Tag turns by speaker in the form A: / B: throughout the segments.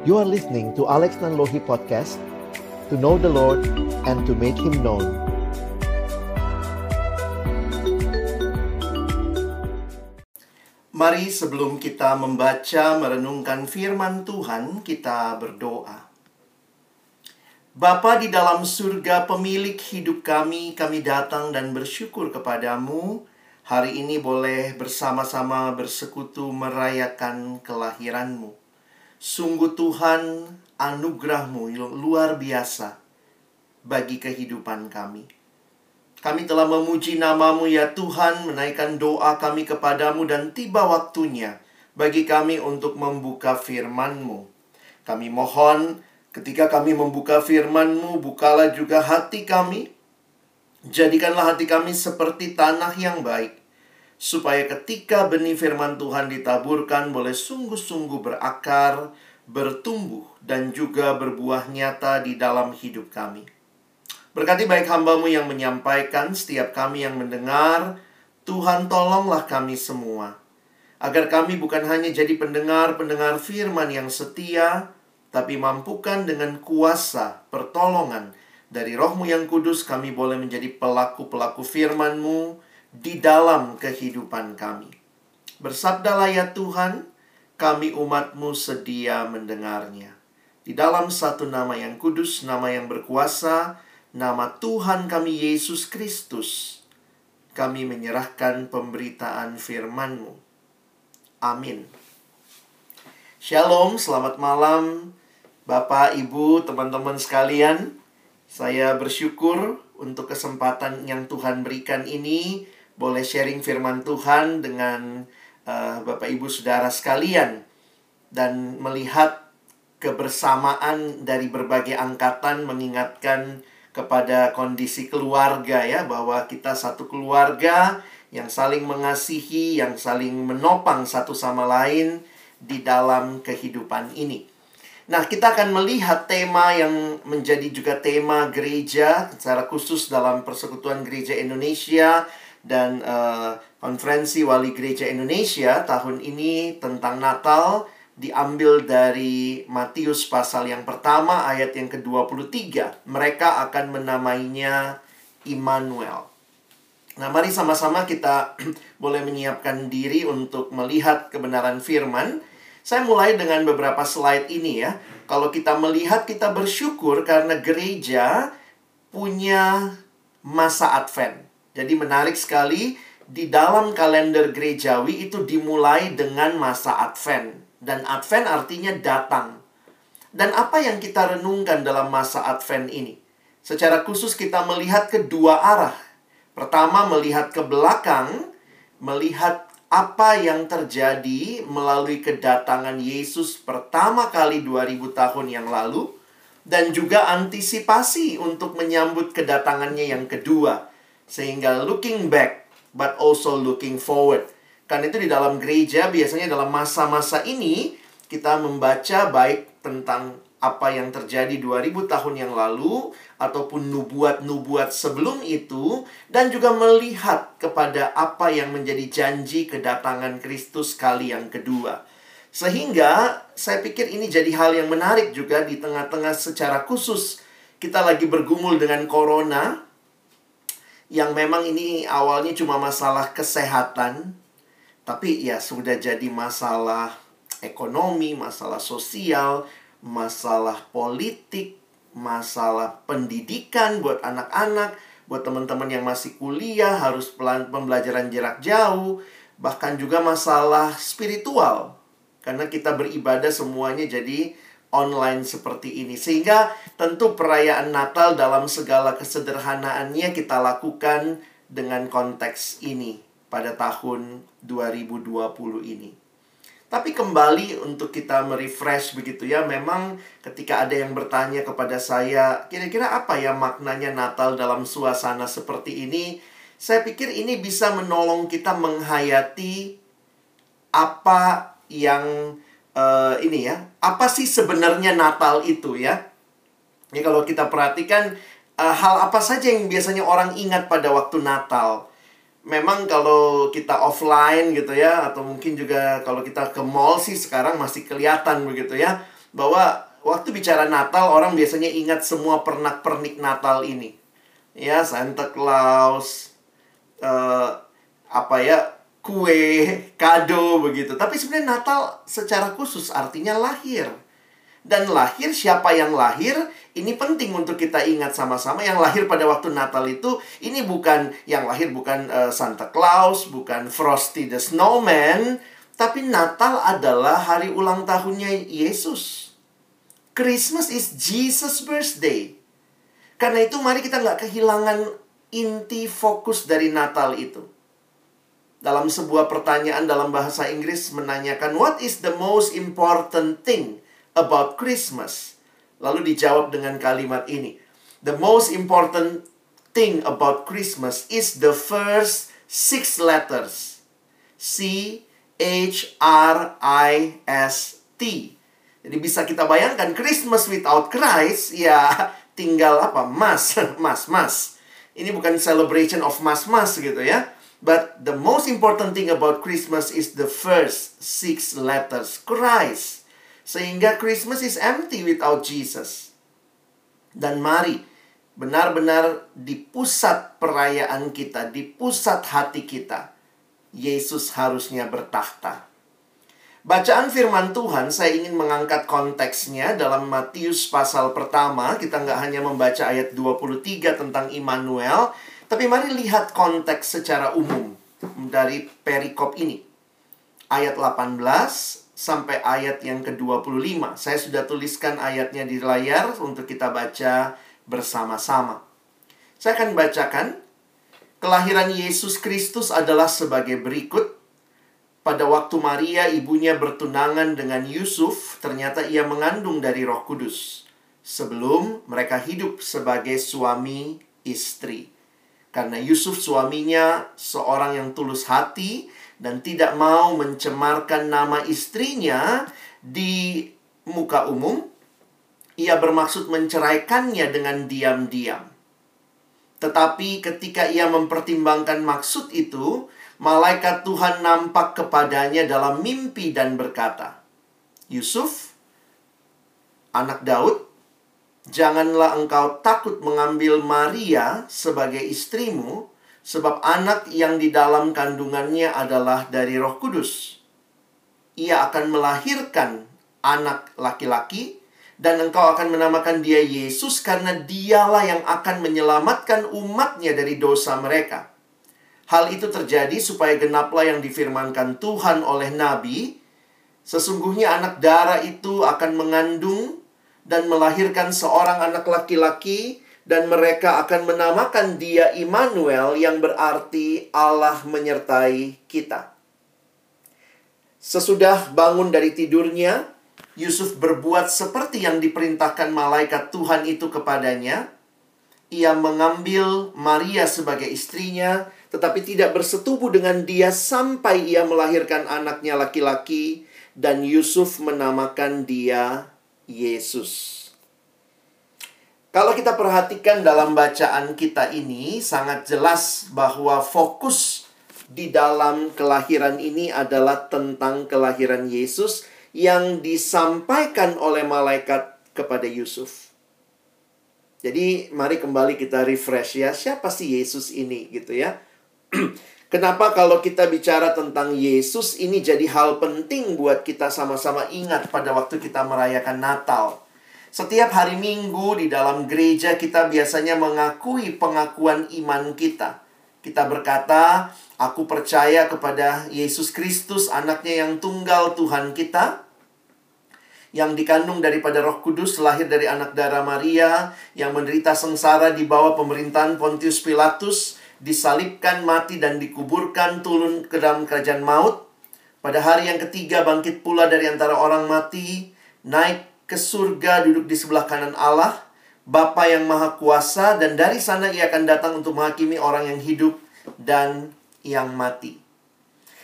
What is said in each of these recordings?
A: You are listening to Alex Nanlohi Podcast To know the Lord and to make Him known
B: Mari sebelum kita membaca merenungkan firman Tuhan, kita berdoa. Bapa di dalam surga pemilik hidup kami, kami datang dan bersyukur kepadamu. Hari ini boleh bersama-sama bersekutu merayakan kelahiranmu. Sungguh Tuhan anugerahmu luar biasa bagi kehidupan kami. Kami telah memuji namamu ya Tuhan, menaikkan doa kami kepadamu dan tiba waktunya bagi kami untuk membuka firman-Mu. Kami mohon ketika kami membuka firman-Mu, bukalah juga hati kami. Jadikanlah hati kami seperti tanah yang baik, supaya ketika benih firman Tuhan ditaburkan boleh sungguh-sungguh berakar, bertumbuh, dan juga berbuah nyata di dalam hidup kami. Berkati baik hambamu yang menyampaikan, setiap kami yang mendengar, Tuhan tolonglah kami semua. Agar kami bukan hanya jadi pendengar-pendengar firman yang setia, tapi mampukan dengan kuasa pertolongan dari rohmu yang kudus kami boleh menjadi pelaku-pelaku firmanmu di dalam kehidupan kami. Bersabdalah ya Tuhan, kami umatmu sedia mendengarnya. Di dalam satu nama yang kudus, nama yang berkuasa, nama Tuhan kami Yesus Kristus, kami menyerahkan pemberitaan firman-Mu. Amin. Shalom, selamat malam Bapak, Ibu, teman-teman sekalian. Saya bersyukur untuk kesempatan yang Tuhan berikan ini boleh sharing firman Tuhan dengan uh, Bapak Ibu Saudara sekalian dan melihat kebersamaan dari berbagai angkatan mengingatkan kepada kondisi keluarga ya bahwa kita satu keluarga yang saling mengasihi, yang saling menopang satu sama lain di dalam kehidupan ini. Nah, kita akan melihat tema yang menjadi juga tema gereja secara khusus dalam Persekutuan Gereja Indonesia dan uh, konferensi Wali Gereja Indonesia tahun ini tentang Natal diambil dari Matius pasal yang pertama ayat yang ke-23. Mereka akan menamainya Immanuel. Nah, mari sama-sama kita boleh menyiapkan diri untuk melihat kebenaran firman. Saya mulai dengan beberapa slide ini ya. Kalau kita melihat kita bersyukur karena gereja punya masa Advent. Jadi menarik sekali di dalam kalender gerejawi itu dimulai dengan masa Advent dan Advent artinya datang. Dan apa yang kita renungkan dalam masa Advent ini? Secara khusus kita melihat kedua arah. Pertama melihat ke belakang, melihat apa yang terjadi melalui kedatangan Yesus pertama kali 2000 tahun yang lalu dan juga antisipasi untuk menyambut kedatangannya yang kedua. Sehingga looking back but also looking forward. Karena itu di dalam gereja biasanya dalam masa-masa ini kita membaca baik tentang apa yang terjadi 2000 tahun yang lalu ataupun nubuat-nubuat sebelum itu dan juga melihat kepada apa yang menjadi janji kedatangan Kristus kali yang kedua. Sehingga saya pikir ini jadi hal yang menarik juga di tengah-tengah secara khusus kita lagi bergumul dengan corona yang memang ini awalnya cuma masalah kesehatan tapi ya sudah jadi masalah ekonomi, masalah sosial, masalah politik, masalah pendidikan buat anak-anak, buat teman-teman yang masih kuliah harus pembelajaran jarak jauh, bahkan juga masalah spiritual. Karena kita beribadah semuanya jadi online seperti ini. Sehingga tentu perayaan Natal dalam segala kesederhanaannya kita lakukan dengan konteks ini pada tahun 2020 ini. Tapi kembali untuk kita merefresh begitu ya, memang ketika ada yang bertanya kepada saya, kira-kira apa ya maknanya Natal dalam suasana seperti ini? Saya pikir ini bisa menolong kita menghayati apa yang uh, ini ya, apa sih sebenarnya Natal itu ya? Ya kalau kita perhatikan uh, hal apa saja yang biasanya orang ingat pada waktu Natal memang kalau kita offline gitu ya atau mungkin juga kalau kita ke mall sih sekarang masih kelihatan begitu ya bahwa waktu bicara Natal orang biasanya ingat semua pernak-pernik Natal ini. Ya, Santa Claus, uh, apa ya, kue, kado begitu. Tapi sebenarnya Natal secara khusus artinya lahir. Dan lahir siapa yang lahir ini penting untuk kita ingat sama-sama yang lahir pada waktu Natal itu ini bukan yang lahir bukan uh, Santa Claus, bukan Frosty the Snowman, tapi Natal adalah hari ulang tahunnya Yesus. Christmas is Jesus birthday. Karena itu mari kita nggak kehilangan inti fokus dari Natal itu. Dalam sebuah pertanyaan dalam bahasa Inggris menanyakan what is the most important thing about Christmas? Lalu dijawab dengan kalimat ini. The most important thing about Christmas is the first six letters. C H R I S T. Jadi bisa kita bayangkan Christmas without Christ ya tinggal apa? Mas, mas, mas. Ini bukan celebration of mas-mas gitu ya. But the most important thing about Christmas is the first six letters, Christ. Sehingga Christmas is empty without Jesus. Dan mari benar-benar di pusat perayaan kita, di pusat hati kita, Yesus harusnya bertahta. Bacaan firman Tuhan, saya ingin mengangkat konteksnya dalam Matius pasal pertama. Kita nggak hanya membaca ayat 23 tentang Immanuel, tapi mari lihat konteks secara umum dari perikop ini. Ayat 18 sampai ayat yang ke-25. Saya sudah tuliskan ayatnya di layar untuk kita baca bersama-sama. Saya akan bacakan Kelahiran Yesus Kristus adalah sebagai berikut. Pada waktu Maria ibunya bertunangan dengan Yusuf, ternyata ia mengandung dari Roh Kudus. Sebelum mereka hidup sebagai suami istri. Karena Yusuf suaminya seorang yang tulus hati dan tidak mau mencemarkan nama istrinya di muka umum, ia bermaksud menceraikannya dengan diam-diam. Tetapi ketika ia mempertimbangkan maksud itu, malaikat Tuhan nampak kepadanya dalam mimpi dan berkata, "Yusuf, anak Daud, janganlah engkau takut mengambil Maria sebagai istrimu, sebab anak yang di dalam kandungannya adalah dari Roh Kudus. Ia akan melahirkan anak laki-laki." dan engkau akan menamakan dia Yesus karena dialah yang akan menyelamatkan umatnya dari dosa mereka. Hal itu terjadi supaya genaplah yang difirmankan Tuhan oleh Nabi, sesungguhnya anak darah itu akan mengandung dan melahirkan seorang anak laki-laki dan mereka akan menamakan dia Immanuel yang berarti Allah menyertai kita. Sesudah bangun dari tidurnya, Yusuf berbuat seperti yang diperintahkan malaikat Tuhan itu kepadanya. Ia mengambil Maria sebagai istrinya, tetapi tidak bersetubuh dengan dia sampai ia melahirkan anaknya laki-laki, dan Yusuf menamakan dia Yesus. Kalau kita perhatikan dalam bacaan kita ini, sangat jelas bahwa fokus di dalam kelahiran ini adalah tentang kelahiran Yesus yang disampaikan oleh malaikat kepada Yusuf. Jadi mari kembali kita refresh ya, siapa sih Yesus ini gitu ya. Kenapa kalau kita bicara tentang Yesus ini jadi hal penting buat kita sama-sama ingat pada waktu kita merayakan Natal. Setiap hari Minggu di dalam gereja kita biasanya mengakui pengakuan iman kita. Kita berkata, Aku percaya kepada Yesus Kristus, anaknya yang tunggal Tuhan kita, yang dikandung daripada roh kudus, lahir dari anak darah Maria, yang menderita sengsara di bawah pemerintahan Pontius Pilatus, disalibkan, mati, dan dikuburkan, turun ke dalam kerajaan maut. Pada hari yang ketiga bangkit pula dari antara orang mati, naik ke surga, duduk di sebelah kanan Allah, Bapa yang Maha Kuasa, dan dari sana ia akan datang untuk menghakimi orang yang hidup dan yang mati.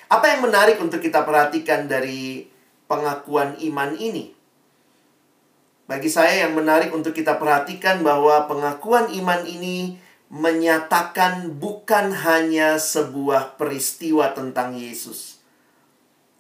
B: Apa yang menarik untuk kita perhatikan dari pengakuan iman ini? Bagi saya yang menarik untuk kita perhatikan bahwa pengakuan iman ini menyatakan bukan hanya sebuah peristiwa tentang Yesus.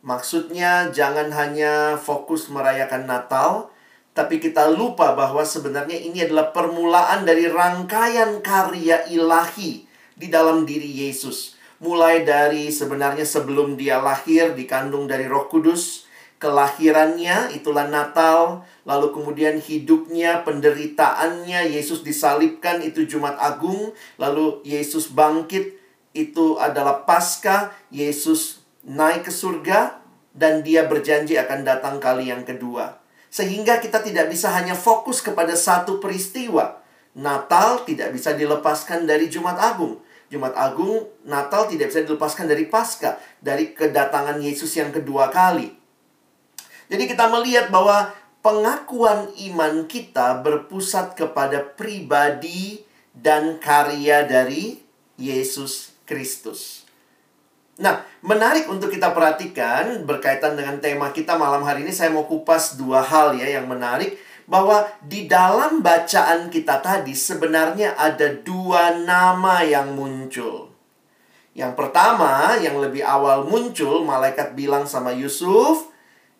B: Maksudnya jangan hanya fokus merayakan Natal, tapi kita lupa bahwa sebenarnya ini adalah permulaan dari rangkaian karya ilahi di dalam diri Yesus. Mulai dari sebenarnya sebelum dia lahir dikandung dari Roh Kudus, kelahirannya itulah Natal, lalu kemudian hidupnya, penderitaannya, Yesus disalibkan itu Jumat Agung, lalu Yesus bangkit itu adalah Paskah, Yesus naik ke surga dan dia berjanji akan datang kali yang kedua. Sehingga kita tidak bisa hanya fokus kepada satu peristiwa. Natal tidak bisa dilepaskan dari Jumat Agung. Jumat Agung, Natal tidak bisa dilepaskan dari Paskah, dari kedatangan Yesus yang kedua kali. Jadi kita melihat bahwa pengakuan iman kita berpusat kepada pribadi dan karya dari Yesus Kristus. Nah, menarik untuk kita perhatikan berkaitan dengan tema kita malam hari ini saya mau kupas dua hal ya yang menarik bahwa di dalam bacaan kita tadi sebenarnya ada dua nama yang muncul. Yang pertama, yang lebih awal muncul, malaikat bilang sama Yusuf,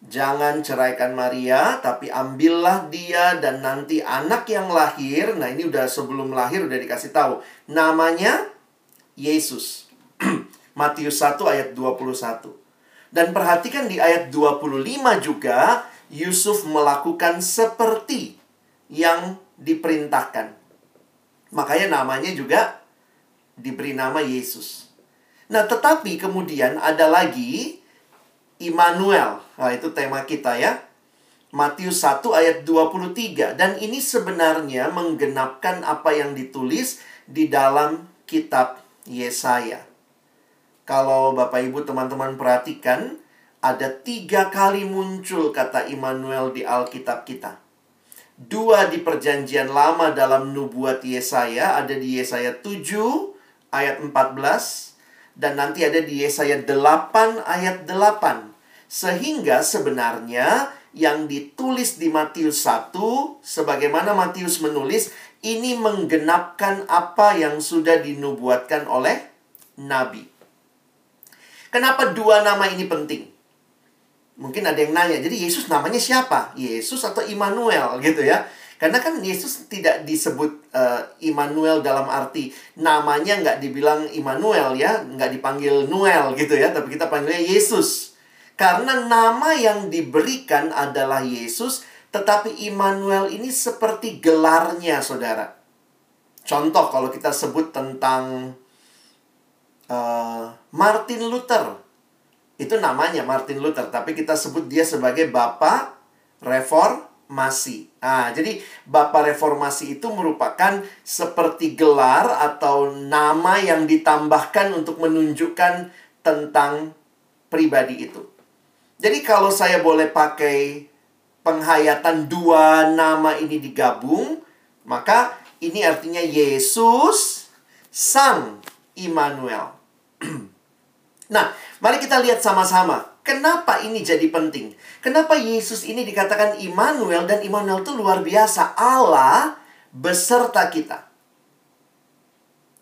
B: "Jangan ceraikan Maria, tapi ambillah dia dan nanti anak yang lahir." Nah, ini udah sebelum lahir udah dikasih tahu. Namanya Yesus. Matius 1 ayat 21. Dan perhatikan di ayat 25 juga Yusuf melakukan seperti yang diperintahkan. Makanya namanya juga diberi nama Yesus. Nah, tetapi kemudian ada lagi Immanuel. Nah, itu tema kita ya. Matius 1 ayat 23 dan ini sebenarnya menggenapkan apa yang ditulis di dalam kitab Yesaya. Kalau Bapak Ibu teman-teman perhatikan, ada tiga kali muncul kata Immanuel di Alkitab kita. Dua di perjanjian lama dalam nubuat Yesaya, ada di Yesaya 7 ayat 14, dan nanti ada di Yesaya 8 ayat 8. Sehingga sebenarnya yang ditulis di Matius 1, sebagaimana Matius menulis, ini menggenapkan apa yang sudah dinubuatkan oleh Nabi. Kenapa dua nama ini penting? Mungkin ada yang nanya, jadi Yesus namanya siapa? Yesus atau Immanuel gitu ya? Karena kan Yesus tidak disebut uh, Immanuel dalam arti namanya nggak dibilang Immanuel ya, nggak dipanggil Noel gitu ya, tapi kita panggilnya Yesus. Karena nama yang diberikan adalah Yesus, tetapi Immanuel ini seperti gelarnya, saudara. Contoh kalau kita sebut tentang uh, Martin Luther. Itu namanya Martin Luther, tapi kita sebut dia sebagai Bapak Reformasi. Nah, jadi Bapak Reformasi itu merupakan seperti gelar atau nama yang ditambahkan untuk menunjukkan tentang pribadi itu. Jadi kalau saya boleh pakai penghayatan dua nama ini digabung, maka ini artinya Yesus Sang Immanuel. nah, mari kita lihat sama-sama. Kenapa ini jadi penting? Kenapa Yesus ini dikatakan Immanuel dan Immanuel itu luar biasa. Allah beserta kita.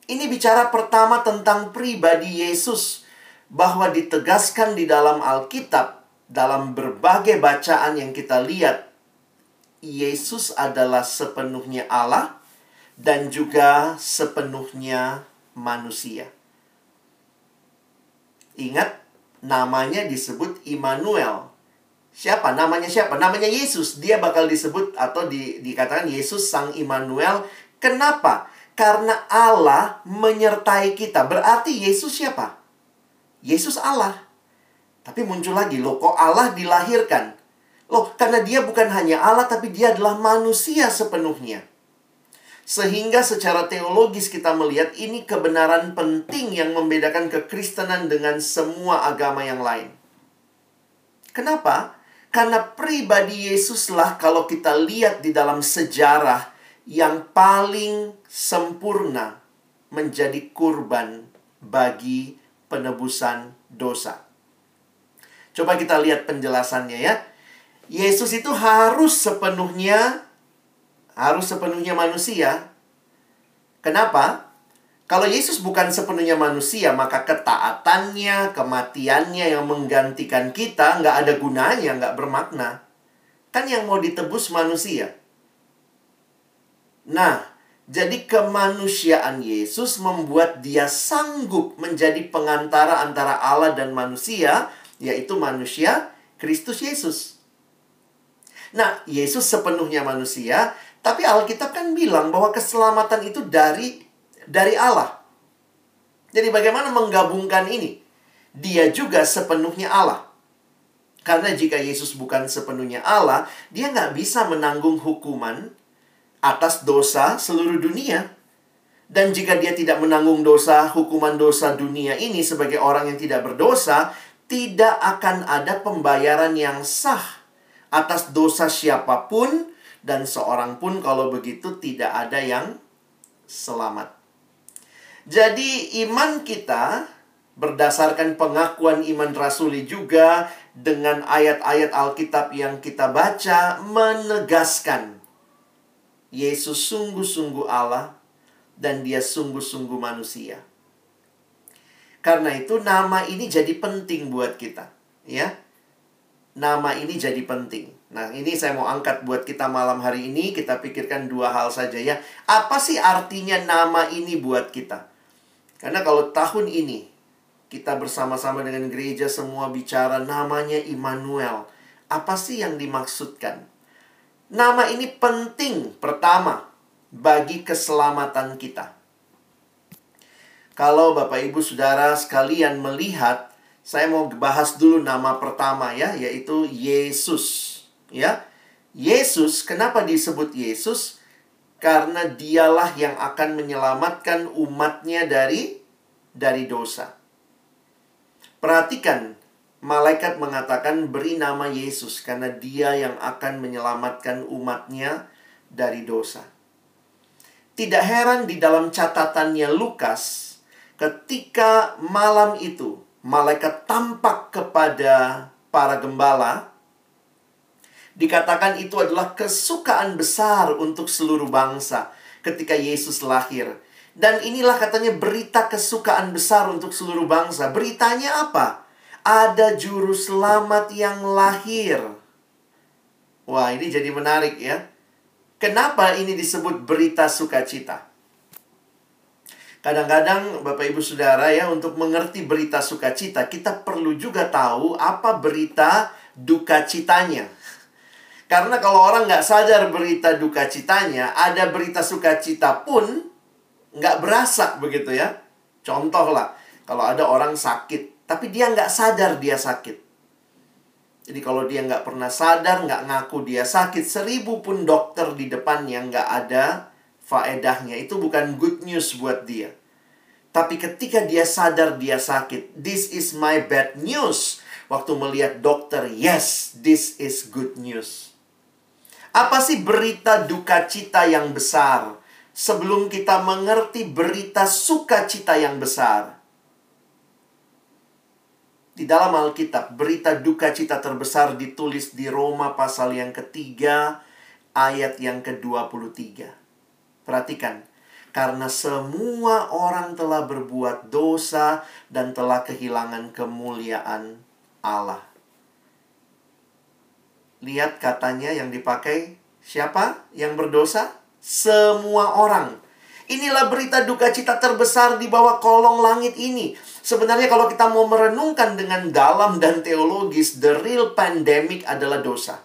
B: Ini bicara pertama tentang pribadi Yesus. Bahwa ditegaskan di dalam Alkitab, dalam berbagai bacaan yang kita lihat, Yesus adalah sepenuhnya Allah dan juga sepenuhnya manusia. Ingat, namanya disebut Immanuel. Siapa? Namanya siapa? Namanya Yesus. Dia bakal disebut atau di, dikatakan Yesus Sang Immanuel. Kenapa? Karena Allah menyertai kita. Berarti Yesus siapa? Yesus Allah. Tapi muncul lagi, loh kok Allah dilahirkan? Loh, karena dia bukan hanya Allah, tapi dia adalah manusia sepenuhnya. Sehingga secara teologis kita melihat ini kebenaran penting yang membedakan kekristenan dengan semua agama yang lain. Kenapa? Karena pribadi Yesuslah kalau kita lihat di dalam sejarah yang paling sempurna menjadi kurban bagi penebusan dosa. Coba kita lihat penjelasannya ya. Yesus itu harus sepenuhnya harus sepenuhnya manusia. Kenapa? Kalau Yesus bukan sepenuhnya manusia, maka ketaatannya, kematiannya yang menggantikan kita nggak ada gunanya, nggak bermakna. Kan yang mau ditebus manusia. Nah, jadi kemanusiaan Yesus membuat dia sanggup menjadi pengantara antara Allah dan manusia, yaitu manusia Kristus Yesus. Nah, Yesus sepenuhnya manusia, tapi Alkitab kan bilang bahwa keselamatan itu dari dari Allah. Jadi bagaimana menggabungkan ini? Dia juga sepenuhnya Allah. Karena jika Yesus bukan sepenuhnya Allah, dia nggak bisa menanggung hukuman atas dosa seluruh dunia. Dan jika dia tidak menanggung dosa, hukuman dosa dunia ini sebagai orang yang tidak berdosa, tidak akan ada pembayaran yang sah atas dosa siapa pun dan seorang pun kalau begitu tidak ada yang selamat. Jadi iman kita berdasarkan pengakuan iman rasuli juga dengan ayat-ayat Alkitab yang kita baca menegaskan Yesus sungguh-sungguh Allah dan dia sungguh-sungguh manusia. Karena itu nama ini jadi penting buat kita, ya. Nama ini jadi penting. Nah, ini saya mau angkat buat kita malam hari ini, kita pikirkan dua hal saja ya. Apa sih artinya nama ini buat kita? Karena kalau tahun ini kita bersama-sama dengan gereja semua bicara namanya Immanuel. Apa sih yang dimaksudkan? Nama ini penting pertama bagi keselamatan kita. Kalau Bapak Ibu Saudara sekalian melihat, saya mau bahas dulu nama pertama ya, yaitu Yesus. Ya. Yesus, kenapa disebut Yesus? Karena dialah yang akan menyelamatkan umatnya dari dari dosa. Perhatikan malaikat mengatakan beri nama Yesus karena dia yang akan menyelamatkan umatnya dari dosa. Tidak heran di dalam catatannya Lukas, ketika malam itu malaikat tampak kepada para gembala, dikatakan itu adalah kesukaan besar untuk seluruh bangsa ketika Yesus lahir. Dan inilah katanya berita kesukaan besar untuk seluruh bangsa. Beritanya apa? ada juru selamat yang lahir. Wah, ini jadi menarik ya. Kenapa ini disebut berita sukacita? Kadang-kadang Bapak Ibu Saudara ya untuk mengerti berita sukacita kita perlu juga tahu apa berita duka citanya. Karena kalau orang nggak sadar berita duka citanya, ada berita sukacita pun nggak berasa begitu ya. Contoh lah, kalau ada orang sakit, tapi dia nggak sadar dia sakit. Jadi kalau dia nggak pernah sadar, nggak ngaku dia sakit, seribu pun dokter di depannya nggak ada faedahnya. Itu bukan good news buat dia. Tapi ketika dia sadar dia sakit, this is my bad news. Waktu melihat dokter, yes, this is good news. Apa sih berita duka cita yang besar? Sebelum kita mengerti berita sukacita yang besar, di dalam Alkitab, berita duka cita terbesar ditulis di Roma pasal yang ketiga, ayat yang ke-23. Perhatikan, karena semua orang telah berbuat dosa dan telah kehilangan kemuliaan Allah. Lihat katanya yang dipakai siapa yang berdosa? Semua orang. Inilah berita duka cita terbesar di bawah kolong langit ini Sebenarnya kalau kita mau merenungkan dengan dalam dan teologis, the real pandemic adalah dosa.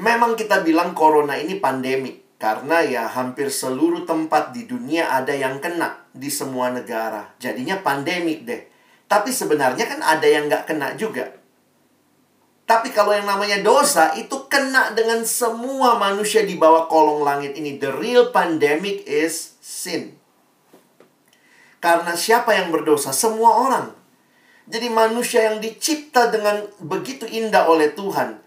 B: Memang kita bilang corona ini pandemik karena ya hampir seluruh tempat di dunia ada yang kena di semua negara. Jadinya pandemik deh. Tapi sebenarnya kan ada yang nggak kena juga. Tapi kalau yang namanya dosa itu kena dengan semua manusia di bawah kolong langit ini. The real pandemic is sin. Karena siapa yang berdosa? Semua orang. Jadi manusia yang dicipta dengan begitu indah oleh Tuhan.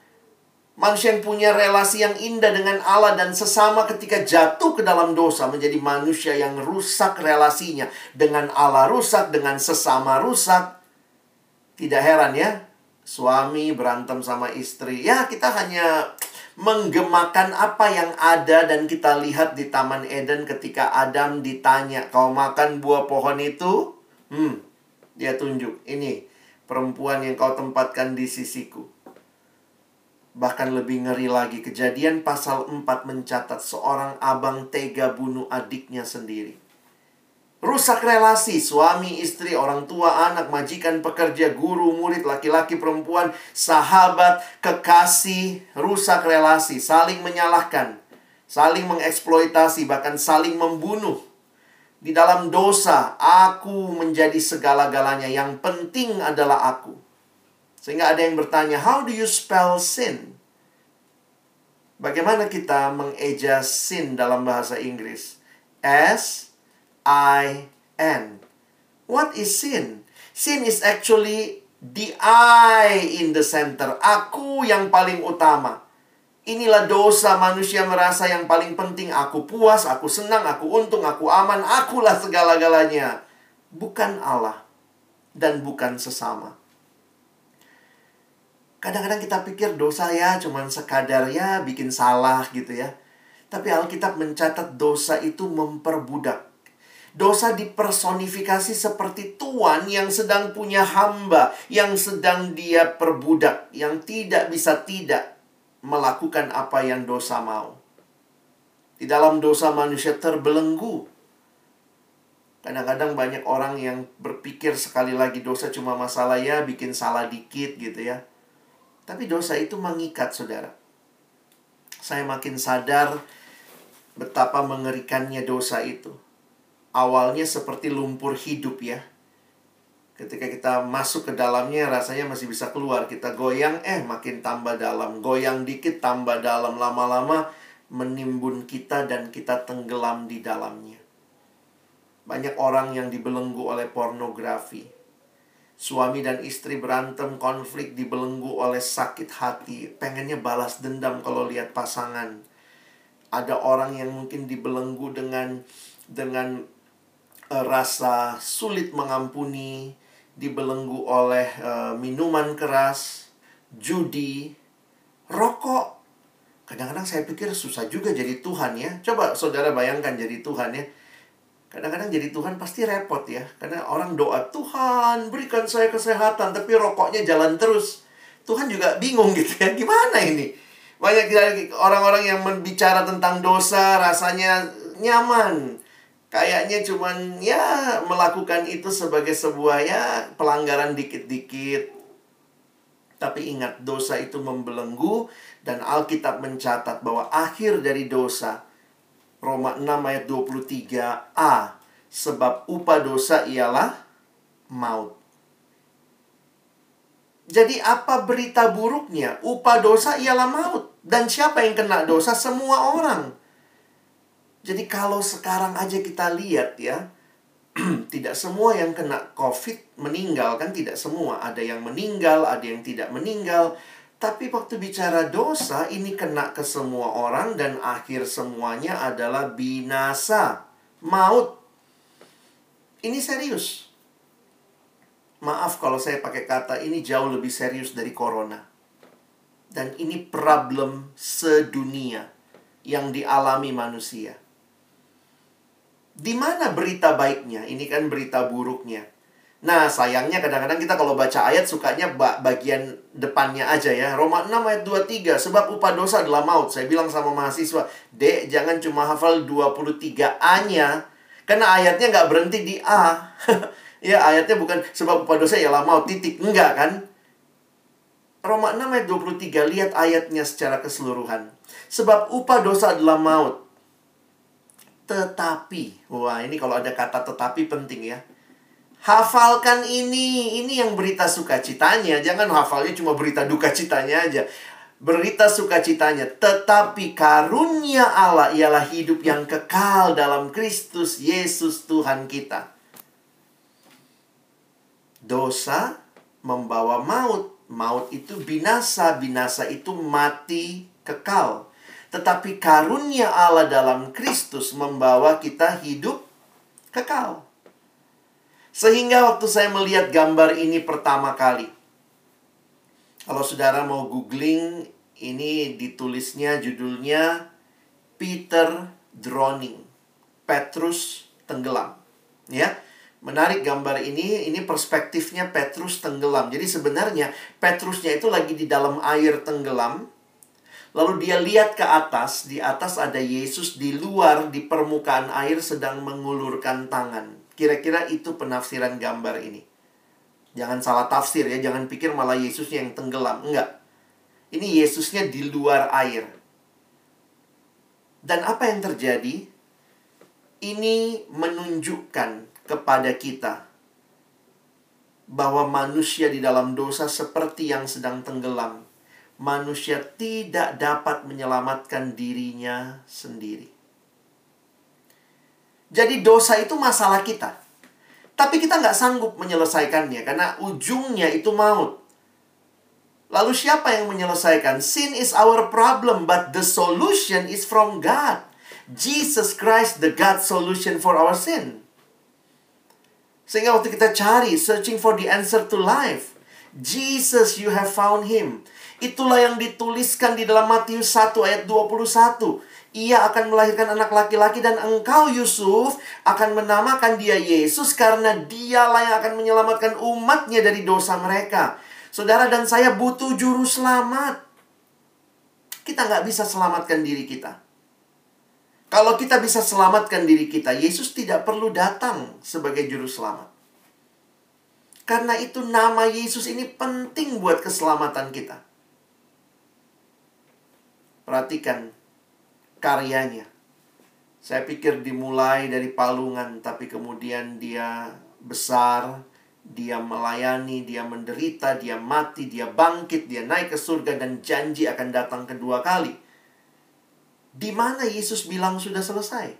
B: Manusia yang punya relasi yang indah dengan Allah dan sesama ketika jatuh ke dalam dosa menjadi manusia yang rusak relasinya dengan Allah rusak, dengan sesama rusak. Tidak heran ya, suami berantem sama istri. Ya, kita hanya menggemakan apa yang ada dan kita lihat di Taman Eden ketika Adam ditanya, "Kau makan buah pohon itu?" Hmm, dia tunjuk, "Ini perempuan yang kau tempatkan di sisiku." Bahkan lebih ngeri lagi, kejadian pasal 4 mencatat seorang abang tega bunuh adiknya sendiri. Rusak relasi, suami, istri, orang tua, anak, majikan, pekerja, guru, murid, laki-laki, perempuan, sahabat, kekasih, rusak relasi, saling menyalahkan, saling mengeksploitasi, bahkan saling membunuh. Di dalam dosa, aku menjadi segala-galanya. Yang penting adalah aku. Sehingga ada yang bertanya, how do you spell sin? Bagaimana kita mengeja sin dalam bahasa Inggris? S I N. What is sin? Sin is actually the I in the center. Aku yang paling utama. Inilah dosa manusia merasa yang paling penting. Aku puas, aku senang, aku untung, aku aman. Akulah segala-galanya. Bukan Allah dan bukan sesama. Kadang-kadang kita pikir dosa ya cuman sekadar ya bikin salah gitu ya. Tapi Alkitab mencatat dosa itu memperbudak. Dosa dipersonifikasi seperti tuan yang sedang punya hamba, yang sedang dia perbudak, yang tidak bisa tidak melakukan apa yang dosa mau. Di dalam dosa manusia terbelenggu. Kadang-kadang banyak orang yang berpikir sekali lagi dosa cuma masalah ya bikin salah dikit gitu ya. Tapi dosa itu mengikat, saudara. Saya makin sadar betapa mengerikannya dosa itu. Awalnya seperti lumpur hidup ya. Ketika kita masuk ke dalamnya rasanya masih bisa keluar. Kita goyang, eh makin tambah dalam. Goyang dikit, tambah dalam. Lama-lama menimbun kita dan kita tenggelam di dalamnya. Banyak orang yang dibelenggu oleh pornografi Suami dan istri berantem, konflik, dibelenggu oleh sakit hati. Pengennya balas dendam kalau lihat pasangan. Ada orang yang mungkin dibelenggu dengan dengan rasa sulit mengampuni, dibelenggu oleh uh, minuman keras, judi, rokok. Kadang-kadang saya pikir susah juga jadi Tuhan ya. Coba saudara bayangkan jadi Tuhan ya Kadang-kadang jadi Tuhan pasti repot ya. Karena orang doa, Tuhan berikan saya kesehatan. Tapi rokoknya jalan terus. Tuhan juga bingung gitu ya. Gimana ini? Banyak orang-orang yang berbicara tentang dosa rasanya nyaman. Kayaknya cuman ya melakukan itu sebagai sebuah ya pelanggaran dikit-dikit. Tapi ingat dosa itu membelenggu dan Alkitab mencatat bahwa akhir dari dosa Roma 6 ayat 23a. Sebab upah dosa ialah maut. Jadi apa berita buruknya? Upah dosa ialah maut. Dan siapa yang kena dosa? Semua orang. Jadi kalau sekarang aja kita lihat ya, tidak semua yang kena COVID meninggal kan tidak semua. Ada yang meninggal, ada yang tidak meninggal. Tapi waktu bicara dosa, ini kena ke semua orang dan akhir semuanya adalah binasa, maut. Ini serius. Maaf kalau saya pakai kata ini jauh lebih serius dari corona. Dan ini problem sedunia yang dialami manusia. Di mana berita baiknya? Ini kan berita buruknya. Nah, sayangnya kadang-kadang kita kalau baca ayat sukanya bagian depannya aja ya. Roma 6 ayat 23, sebab upah dosa adalah maut. Saya bilang sama mahasiswa, Dek, jangan cuma hafal 23A-nya. Karena ayatnya nggak berhenti di A. ya, ayatnya bukan sebab upah dosa ialah maut, titik. Enggak kan? Roma 6 ayat 23, lihat ayatnya secara keseluruhan. Sebab upah dosa adalah maut. Tetapi, wah ini kalau ada kata tetapi penting ya Hafalkan ini, ini yang berita sukacitanya. Jangan hafalnya cuma berita duka citanya aja. Berita sukacitanya, tetapi karunia Allah ialah hidup yang kekal dalam Kristus Yesus Tuhan kita. Dosa membawa maut. Maut itu binasa, binasa itu mati kekal. Tetapi karunia Allah dalam Kristus membawa kita hidup kekal. Sehingga waktu saya melihat gambar ini pertama kali. Kalau saudara mau googling, ini ditulisnya judulnya Peter Drowning. Petrus tenggelam. Ya. Menarik gambar ini, ini perspektifnya Petrus tenggelam. Jadi sebenarnya Petrusnya itu lagi di dalam air tenggelam, Lalu dia lihat ke atas, di atas ada Yesus di luar di permukaan air sedang mengulurkan tangan. Kira-kira itu penafsiran gambar ini. Jangan salah tafsir ya, jangan pikir malah Yesusnya yang tenggelam. Enggak. Ini Yesusnya di luar air. Dan apa yang terjadi? Ini menunjukkan kepada kita bahwa manusia di dalam dosa seperti yang sedang tenggelam manusia tidak dapat menyelamatkan dirinya sendiri. Jadi dosa itu masalah kita. Tapi kita nggak sanggup menyelesaikannya karena ujungnya itu maut. Lalu siapa yang menyelesaikan? Sin is our problem, but the solution is from God. Jesus Christ, the God solution for our sin. Sehingga waktu kita cari, searching for the answer to life, Jesus, you have found him. Itulah yang dituliskan di dalam Matius 1 ayat 21. Ia akan melahirkan anak laki-laki dan engkau Yusuf akan menamakan dia Yesus karena dialah yang akan menyelamatkan umatnya dari dosa mereka. Saudara dan saya butuh juru selamat. Kita nggak bisa selamatkan diri kita. Kalau kita bisa selamatkan diri kita, Yesus tidak perlu datang sebagai juru selamat. Karena itu nama Yesus ini penting buat keselamatan kita. Perhatikan karyanya. Saya pikir dimulai dari palungan, tapi kemudian dia besar, dia melayani, dia menderita, dia mati, dia bangkit, dia naik ke surga, dan janji akan datang kedua kali. Di mana Yesus bilang sudah selesai?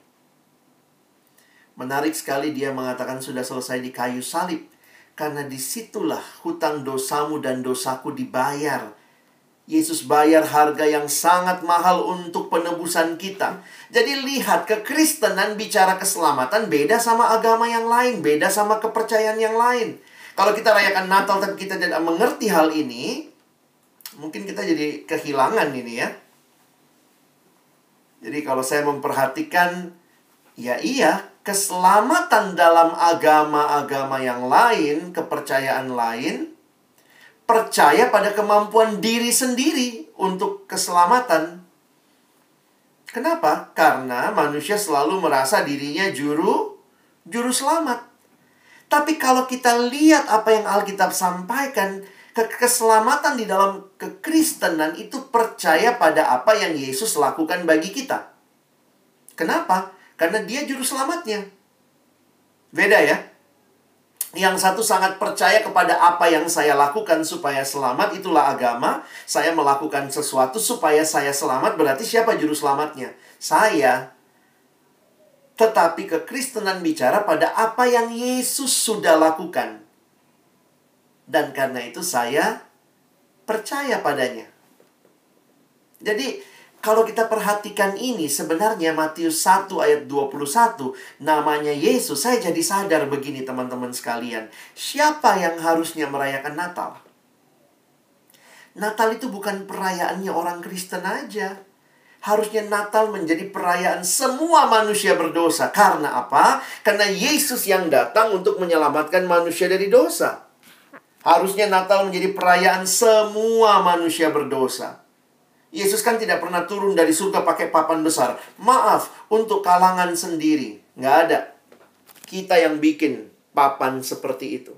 B: Menarik sekali dia mengatakan sudah selesai di kayu salib. Karena di situlah hutang dosamu dan dosaku dibayar Yesus bayar harga yang sangat mahal untuk penebusan kita. Jadi lihat, kekristenan bicara keselamatan beda sama agama yang lain, beda sama kepercayaan yang lain. Kalau kita rayakan Natal tapi kita tidak mengerti hal ini, mungkin kita jadi kehilangan ini ya. Jadi kalau saya memperhatikan, ya iya, keselamatan dalam agama-agama yang lain, kepercayaan lain, percaya pada kemampuan diri sendiri untuk keselamatan. Kenapa? Karena manusia selalu merasa dirinya juru juru selamat. Tapi kalau kita lihat apa yang Alkitab sampaikan, ke keselamatan di dalam kekristenan itu percaya pada apa yang Yesus lakukan bagi kita. Kenapa? Karena dia juru selamatnya. Beda ya? Yang satu sangat percaya kepada apa yang saya lakukan supaya selamat, itulah agama. Saya melakukan sesuatu supaya saya selamat, berarti siapa juru selamatnya? Saya. Tetapi kekristenan bicara pada apa yang Yesus sudah lakukan. Dan karena itu saya percaya padanya. Jadi, kalau kita perhatikan ini sebenarnya Matius 1 ayat 21 namanya Yesus. Saya jadi sadar begini teman-teman sekalian. Siapa yang harusnya merayakan Natal? Natal itu bukan perayaannya orang Kristen aja. Harusnya Natal menjadi perayaan semua manusia berdosa. Karena apa? Karena Yesus yang datang untuk menyelamatkan manusia dari dosa. Harusnya Natal menjadi perayaan semua manusia berdosa. Yesus kan tidak pernah turun dari surga pakai papan besar. Maaf, untuk kalangan sendiri. Nggak ada. Kita yang bikin papan seperti itu.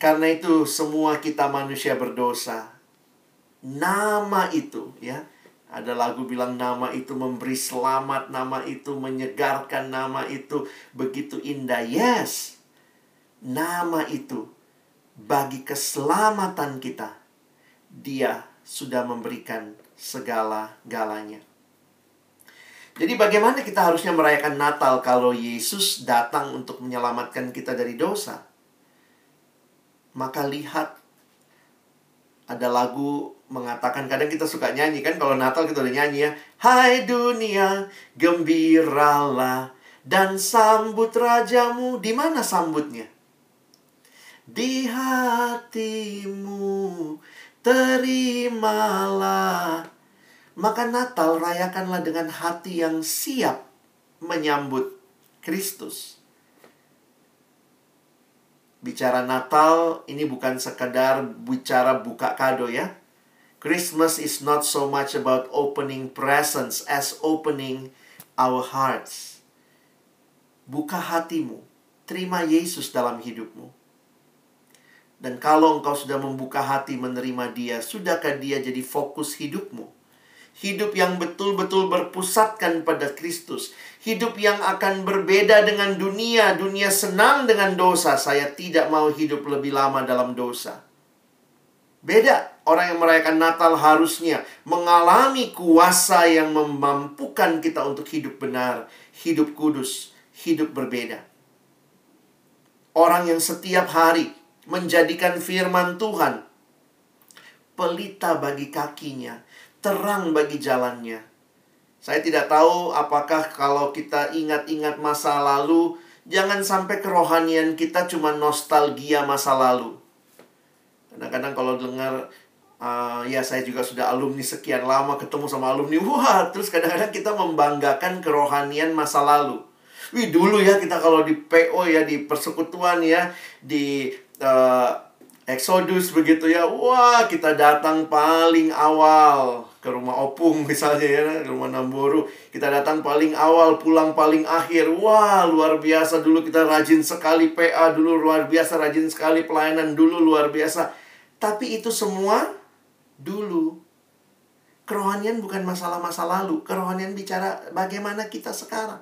B: Karena itu semua kita manusia berdosa. Nama itu ya. Ada lagu bilang nama itu memberi selamat, nama itu menyegarkan, nama itu begitu indah. Yes. Nama itu bagi keselamatan kita. Dia sudah memberikan segala-galanya. Jadi bagaimana kita harusnya merayakan Natal kalau Yesus datang untuk menyelamatkan kita dari dosa? Maka lihat ada lagu mengatakan kadang kita suka nyanyi kan kalau Natal kita udah nyanyi ya Hai dunia gembiralah dan sambut rajamu di mana sambutnya di hatimu terimalah. Maka Natal rayakanlah dengan hati yang siap menyambut Kristus. Bicara Natal ini bukan sekadar bicara buka kado ya. Christmas is not so much about opening presents as opening our hearts. Buka hatimu, terima Yesus dalam hidupmu. Dan kalau engkau sudah membuka hati menerima Dia, sudahkah Dia jadi fokus hidupmu? Hidup yang betul-betul berpusatkan pada Kristus. Hidup yang akan berbeda dengan dunia. Dunia senang dengan dosa. Saya tidak mau hidup lebih lama dalam dosa. Beda. Orang yang merayakan Natal harusnya mengalami kuasa yang memampukan kita untuk hidup benar, hidup kudus, hidup berbeda. Orang yang setiap hari menjadikan firman Tuhan pelita bagi kakinya, terang bagi jalannya. Saya tidak tahu apakah kalau kita ingat-ingat masa lalu, jangan sampai kerohanian kita cuma nostalgia masa lalu. Kadang-kadang kalau dengar uh, ya saya juga sudah alumni sekian lama ketemu sama alumni wah terus kadang-kadang kita membanggakan kerohanian masa lalu wih dulu ya kita kalau di PO ya di persekutuan ya di uh, Exodus begitu ya wah kita datang paling awal ke rumah opung misalnya ya ke rumah Namboru kita datang paling awal pulang paling akhir wah luar biasa dulu kita rajin sekali PA dulu luar biasa rajin sekali pelayanan dulu luar biasa tapi itu semua dulu. Kerohanian bukan masalah masa lalu. Kerohanian bicara bagaimana kita sekarang.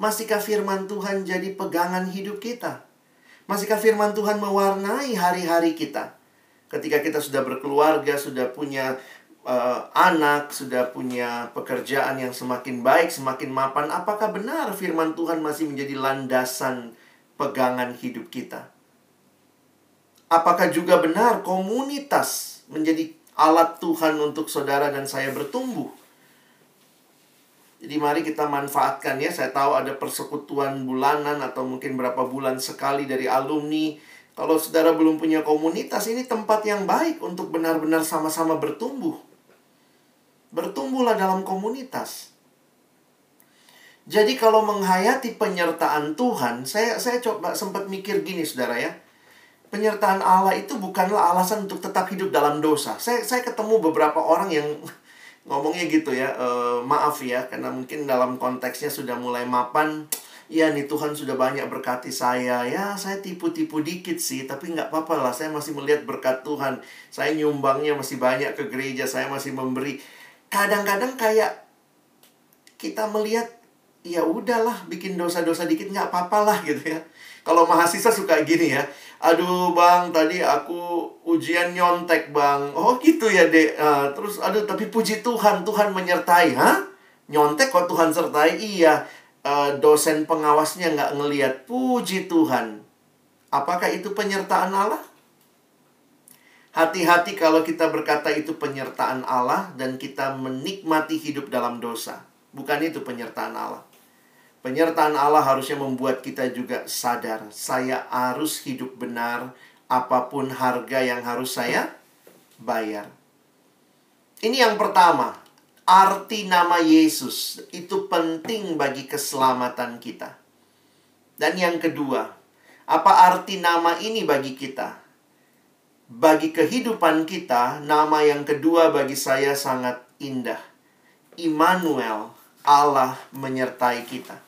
B: Masihkah firman Tuhan jadi pegangan hidup kita? Masihkah firman Tuhan mewarnai hari-hari kita? Ketika kita sudah berkeluarga, sudah punya uh, anak, sudah punya pekerjaan yang semakin baik, semakin mapan, apakah benar firman Tuhan masih menjadi landasan pegangan hidup kita? Apakah juga benar komunitas menjadi alat Tuhan untuk saudara dan saya bertumbuh? Jadi mari kita manfaatkan ya. Saya tahu ada persekutuan bulanan atau mungkin berapa bulan sekali dari alumni. Kalau saudara belum punya komunitas, ini tempat yang baik untuk benar-benar sama-sama bertumbuh. Bertumbuhlah dalam komunitas. Jadi kalau menghayati penyertaan Tuhan, saya saya coba sempat mikir gini saudara ya penyertaan Allah itu bukanlah alasan untuk tetap hidup dalam dosa. Saya saya ketemu beberapa orang yang ngomongnya gitu ya, e, maaf ya, karena mungkin dalam konteksnya sudah mulai mapan. Ya nih Tuhan sudah banyak berkati saya. Ya saya tipu-tipu dikit sih Tapi nggak apa-apa lah Saya masih melihat berkat Tuhan. Saya nyumbangnya masih banyak ke gereja Saya masih memberi. Kadang-kadang kayak Kita melihat Ya udahlah bikin dosa-dosa dikit nggak apa-apa lah gitu ya. Kalau mahasiswa suka gini ya aduh bang tadi aku ujian nyontek bang. Oh gitu ya dek. Uh, terus aduh tapi puji Tuhan Tuhan menyertai ha nyontek kok Tuhan sertai? Iya. Uh, dosen pengawasnya nggak ngelihat puji Tuhan. Apakah itu penyertaan Allah? Hati-hati kalau kita berkata itu penyertaan Allah dan kita menikmati hidup dalam dosa. Bukan itu penyertaan Allah. Penyertaan Allah harusnya membuat kita juga sadar, saya harus hidup benar apa pun harga yang harus saya bayar. Ini yang pertama, arti nama Yesus itu penting bagi keselamatan kita. Dan yang kedua, apa arti nama ini bagi kita? Bagi kehidupan kita, nama yang kedua bagi saya sangat indah. Immanuel, Allah menyertai kita.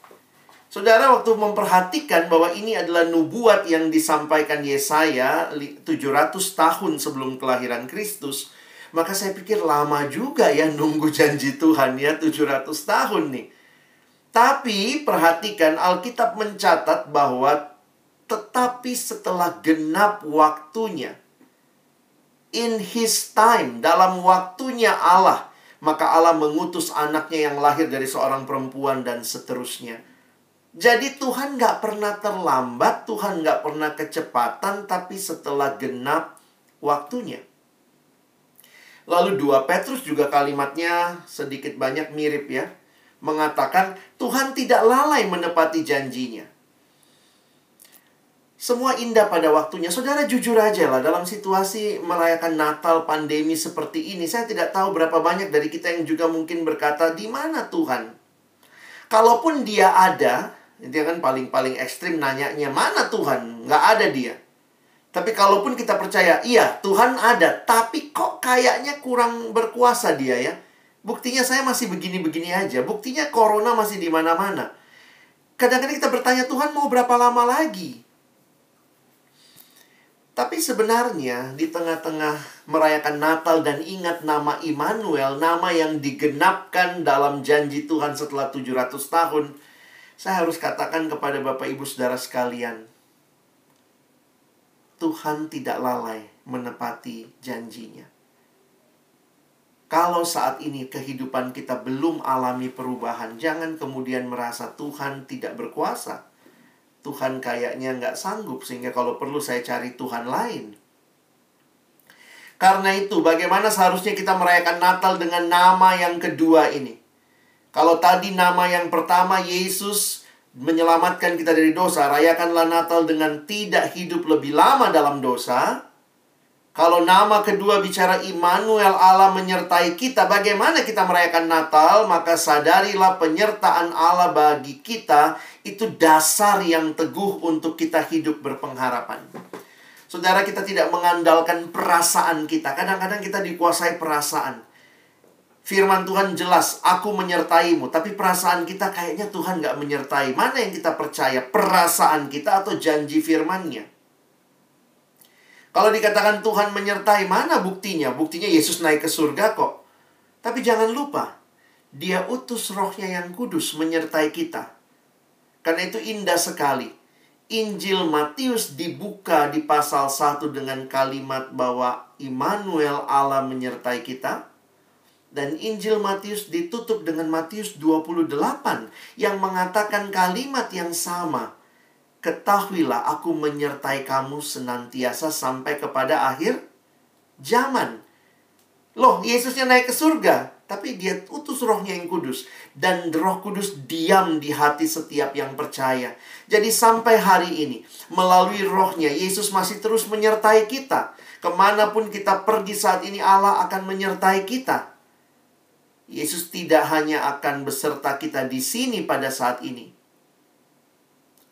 B: Saudara waktu memperhatikan bahwa ini adalah nubuat yang disampaikan Yesaya 700 tahun sebelum kelahiran Kristus, maka saya pikir lama juga ya nunggu janji Tuhan ya 700 tahun nih. Tapi perhatikan Alkitab mencatat bahwa tetapi setelah genap waktunya in his time dalam waktunya Allah maka Allah mengutus anaknya yang lahir dari seorang perempuan dan seterusnya. Jadi Tuhan nggak pernah terlambat, Tuhan nggak pernah kecepatan, tapi setelah genap waktunya. Lalu dua Petrus juga kalimatnya sedikit banyak mirip ya. Mengatakan Tuhan tidak lalai menepati janjinya. Semua indah pada waktunya. Saudara jujur aja lah dalam situasi merayakan Natal pandemi seperti ini. Saya tidak tahu berapa banyak dari kita yang juga mungkin berkata, di mana Tuhan? Kalaupun dia ada, dia kan paling-paling ekstrim nanyanya, mana Tuhan? Nggak ada dia. Tapi kalaupun kita percaya, iya Tuhan ada, tapi kok kayaknya kurang berkuasa dia ya. Buktinya saya masih begini-begini aja. Buktinya corona masih di mana-mana. Kadang-kadang kita bertanya, Tuhan mau berapa lama lagi? Tapi sebenarnya di tengah-tengah merayakan Natal dan ingat nama Immanuel, nama yang digenapkan dalam janji Tuhan setelah 700 tahun, saya harus katakan kepada Bapak Ibu Saudara sekalian, Tuhan tidak lalai menepati janjinya. Kalau saat ini kehidupan kita belum alami perubahan, jangan kemudian merasa Tuhan tidak berkuasa. Tuhan kayaknya nggak sanggup sehingga kalau perlu saya cari Tuhan lain. Karena itu, bagaimana seharusnya kita merayakan Natal dengan nama yang kedua ini? Kalau tadi nama yang pertama Yesus menyelamatkan kita dari dosa, rayakanlah Natal dengan tidak hidup lebih lama dalam dosa. Kalau nama kedua bicara Immanuel Allah menyertai kita, bagaimana kita merayakan Natal? Maka sadarilah penyertaan Allah bagi kita itu dasar yang teguh untuk kita hidup berpengharapan. Saudara, kita tidak mengandalkan perasaan kita. Kadang-kadang kita dikuasai perasaan. Firman Tuhan jelas, aku menyertaimu. Tapi perasaan kita kayaknya Tuhan gak menyertai. Mana yang kita percaya? Perasaan kita atau janji firmannya? Kalau dikatakan Tuhan menyertai, mana buktinya? Buktinya Yesus naik ke surga kok. Tapi jangan lupa, dia utus rohnya yang kudus menyertai kita. Karena itu indah sekali. Injil Matius dibuka di pasal 1 dengan kalimat bahwa Immanuel Allah menyertai kita. Dan Injil Matius ditutup dengan Matius 28 yang mengatakan kalimat yang sama. Ketahuilah aku menyertai kamu senantiasa sampai kepada akhir zaman. Loh, Yesusnya naik ke surga. Tapi dia utus rohnya yang kudus. Dan roh kudus diam di hati setiap yang percaya. Jadi sampai hari ini, melalui rohnya, Yesus masih terus menyertai kita. Ke mana pun kita pergi saat ini, Allah akan menyertai kita. Yesus tidak hanya akan beserta kita di sini pada saat ini.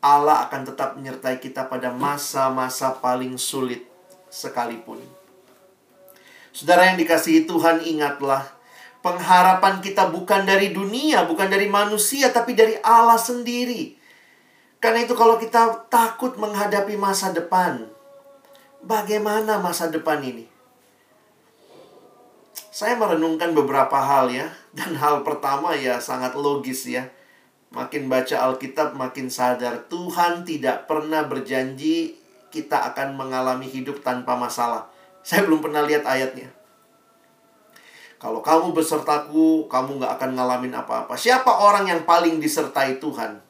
B: Allah akan tetap menyertai kita pada masa-masa paling sulit sekalipun. Saudara yang dikasihi Tuhan, ingatlah Pengharapan kita bukan dari dunia, bukan dari manusia, tapi dari Allah sendiri. Karena itu kalau kita takut menghadapi masa depan, bagaimana masa depan ini? Saya merenungkan beberapa hal ya, dan hal pertama ya sangat logis ya. Makin baca Alkitab, makin sadar Tuhan tidak pernah berjanji kita akan mengalami hidup tanpa masalah. Saya belum pernah lihat ayatnya. Kalau kamu besertaku, kamu nggak akan ngalamin apa-apa. Siapa orang yang paling disertai Tuhan?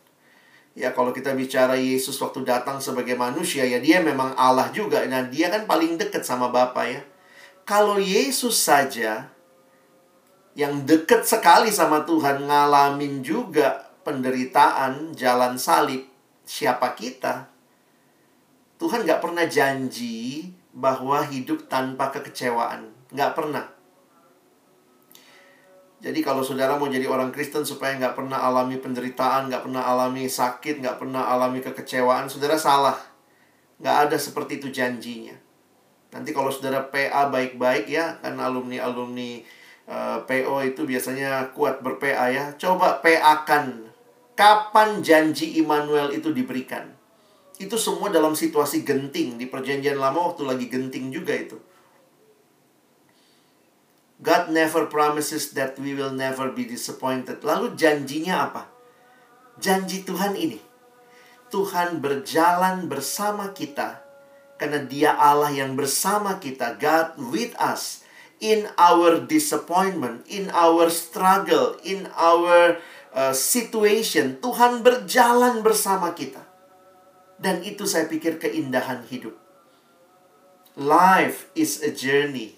B: Ya kalau kita bicara Yesus waktu datang sebagai manusia, ya dia memang Allah juga. Nah dia kan paling dekat sama Bapa ya. Kalau Yesus saja yang dekat sekali sama Tuhan ngalamin juga penderitaan, jalan salib, siapa kita? Tuhan nggak pernah janji bahwa hidup tanpa kekecewaan. Nggak pernah. Jadi kalau saudara mau jadi orang Kristen supaya nggak pernah alami penderitaan, nggak pernah alami sakit, nggak pernah alami kekecewaan, saudara salah. Nggak ada seperti itu janjinya. Nanti kalau saudara PA baik-baik ya, kan alumni-alumni uh, eh, PO itu biasanya kuat ber-PA ya. Coba PA-kan. Kapan janji Immanuel itu diberikan? Itu semua dalam situasi genting. Di perjanjian lama waktu lagi genting juga itu. God never promises that we will never be disappointed. Lalu janjinya apa? Janji Tuhan ini. Tuhan berjalan bersama kita karena Dia Allah yang bersama kita, God with us in our disappointment, in our struggle, in our uh, situation. Tuhan berjalan bersama kita. Dan itu saya pikir keindahan hidup. Life is a journey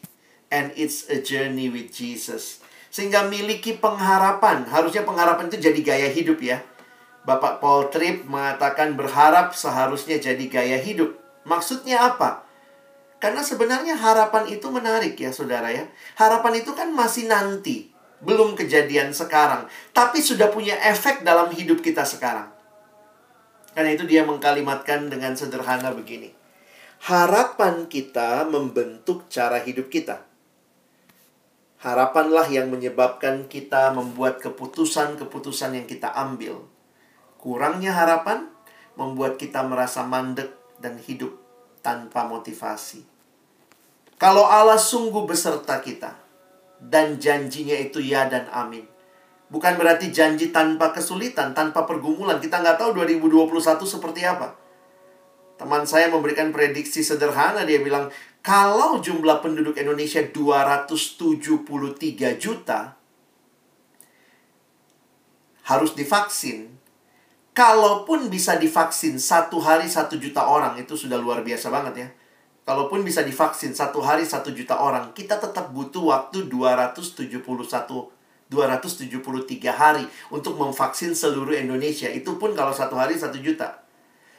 B: and it's a journey with Jesus. Sehingga miliki pengharapan. Harusnya pengharapan itu jadi gaya hidup ya. Bapak Paul Tripp mengatakan berharap seharusnya jadi gaya hidup. Maksudnya apa? Karena sebenarnya harapan itu menarik ya saudara ya. Harapan itu kan masih nanti. Belum kejadian sekarang. Tapi sudah punya efek dalam hidup kita sekarang. Karena itu dia mengkalimatkan dengan sederhana begini. Harapan kita membentuk cara hidup kita. Harapanlah yang menyebabkan kita membuat keputusan-keputusan yang kita ambil. Kurangnya harapan membuat kita merasa mandek dan hidup tanpa motivasi. Kalau Allah sungguh beserta kita dan janjinya itu ya dan amin. Bukan berarti janji tanpa kesulitan, tanpa pergumulan. Kita nggak tahu 2021 seperti apa. Teman saya memberikan prediksi sederhana, dia bilang, kalau jumlah penduduk Indonesia 273 juta, harus divaksin. Kalaupun bisa divaksin satu hari satu juta orang, itu sudah luar biasa banget ya. Kalaupun bisa divaksin satu hari satu juta orang, kita tetap butuh waktu 271 273 hari untuk memvaksin seluruh Indonesia. Itu pun kalau satu hari satu juta.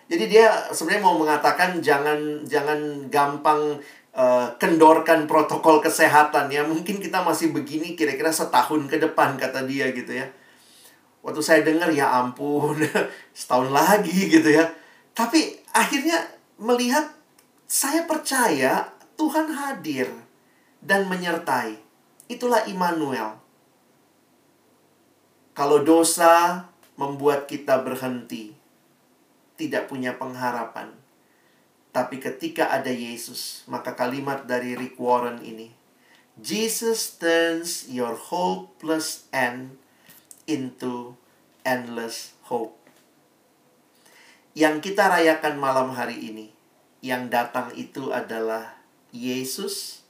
B: Jadi dia sebenarnya mau mengatakan jangan jangan gampang uh, kendorkan protokol kesehatan ya. Mungkin kita masih begini kira-kira setahun ke depan kata dia gitu ya. Waktu saya dengar ya ampun, setahun lagi gitu ya. Tapi akhirnya melihat saya percaya Tuhan hadir dan menyertai. Itulah Immanuel. Kalau dosa membuat kita berhenti, tidak punya pengharapan. Tapi ketika ada Yesus, maka kalimat dari Rick Warren ini, Jesus turns your hopeless end into endless hope. Yang kita rayakan malam hari ini, yang datang itu adalah Yesus,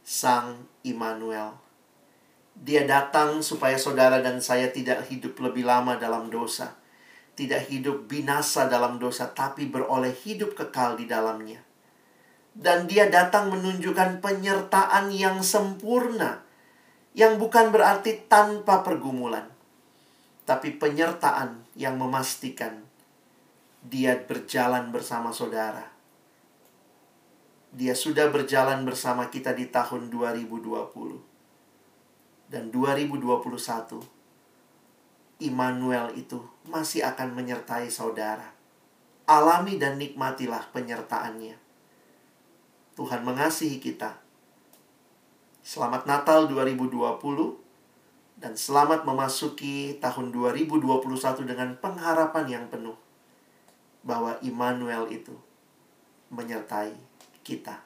B: Sang Immanuel. Dia datang supaya saudara dan saya tidak hidup lebih lama dalam dosa tidak hidup binasa dalam dosa, tapi beroleh hidup kekal di dalamnya. Dan dia datang menunjukkan penyertaan yang sempurna, yang bukan berarti tanpa pergumulan, tapi penyertaan yang memastikan dia berjalan bersama saudara. Dia sudah berjalan bersama kita di tahun 2020 dan 2021 Immanuel itu masih akan menyertai saudara. Alami dan nikmatilah penyertaannya. Tuhan mengasihi kita. Selamat Natal 2020 dan selamat memasuki tahun 2021 dengan pengharapan yang penuh bahwa Immanuel itu menyertai kita.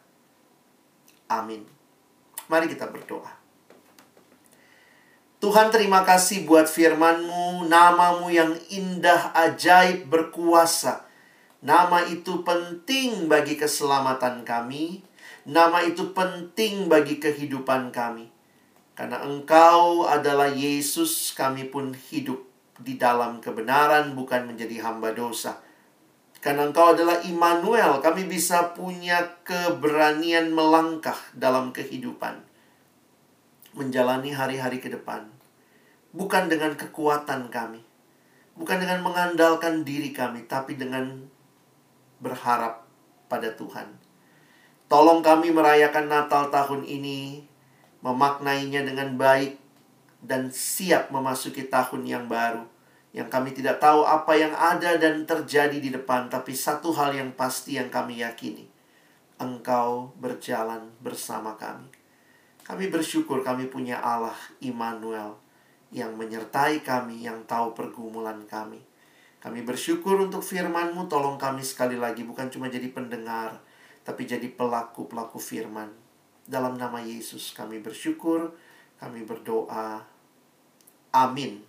B: Amin. Mari kita berdoa. Tuhan terima kasih buat firman-Mu, namamu yang indah, ajaib, berkuasa. Nama itu penting bagi keselamatan kami. Nama itu penting bagi kehidupan kami. Karena Engkau adalah Yesus, kami pun hidup di dalam kebenaran, bukan menjadi hamba dosa. Karena Engkau adalah Immanuel, kami bisa punya keberanian melangkah dalam kehidupan menjalani hari-hari ke depan. Bukan dengan kekuatan kami, bukan dengan mengandalkan diri kami, tapi dengan berharap pada Tuhan. Tolong kami merayakan Natal tahun ini, memaknainya dengan baik, dan siap memasuki tahun yang baru. Yang kami tidak tahu apa yang ada dan terjadi di depan, tapi satu hal yang pasti yang kami yakini. Engkau berjalan bersama kami. Kami bersyukur kami punya Allah Immanuel yang menyertai kami, yang tahu pergumulan kami. Kami bersyukur untuk firman-Mu, tolong kami sekali lagi bukan cuma jadi pendengar, tapi jadi pelaku-pelaku firman. Dalam nama Yesus kami bersyukur, kami berdoa. Amin.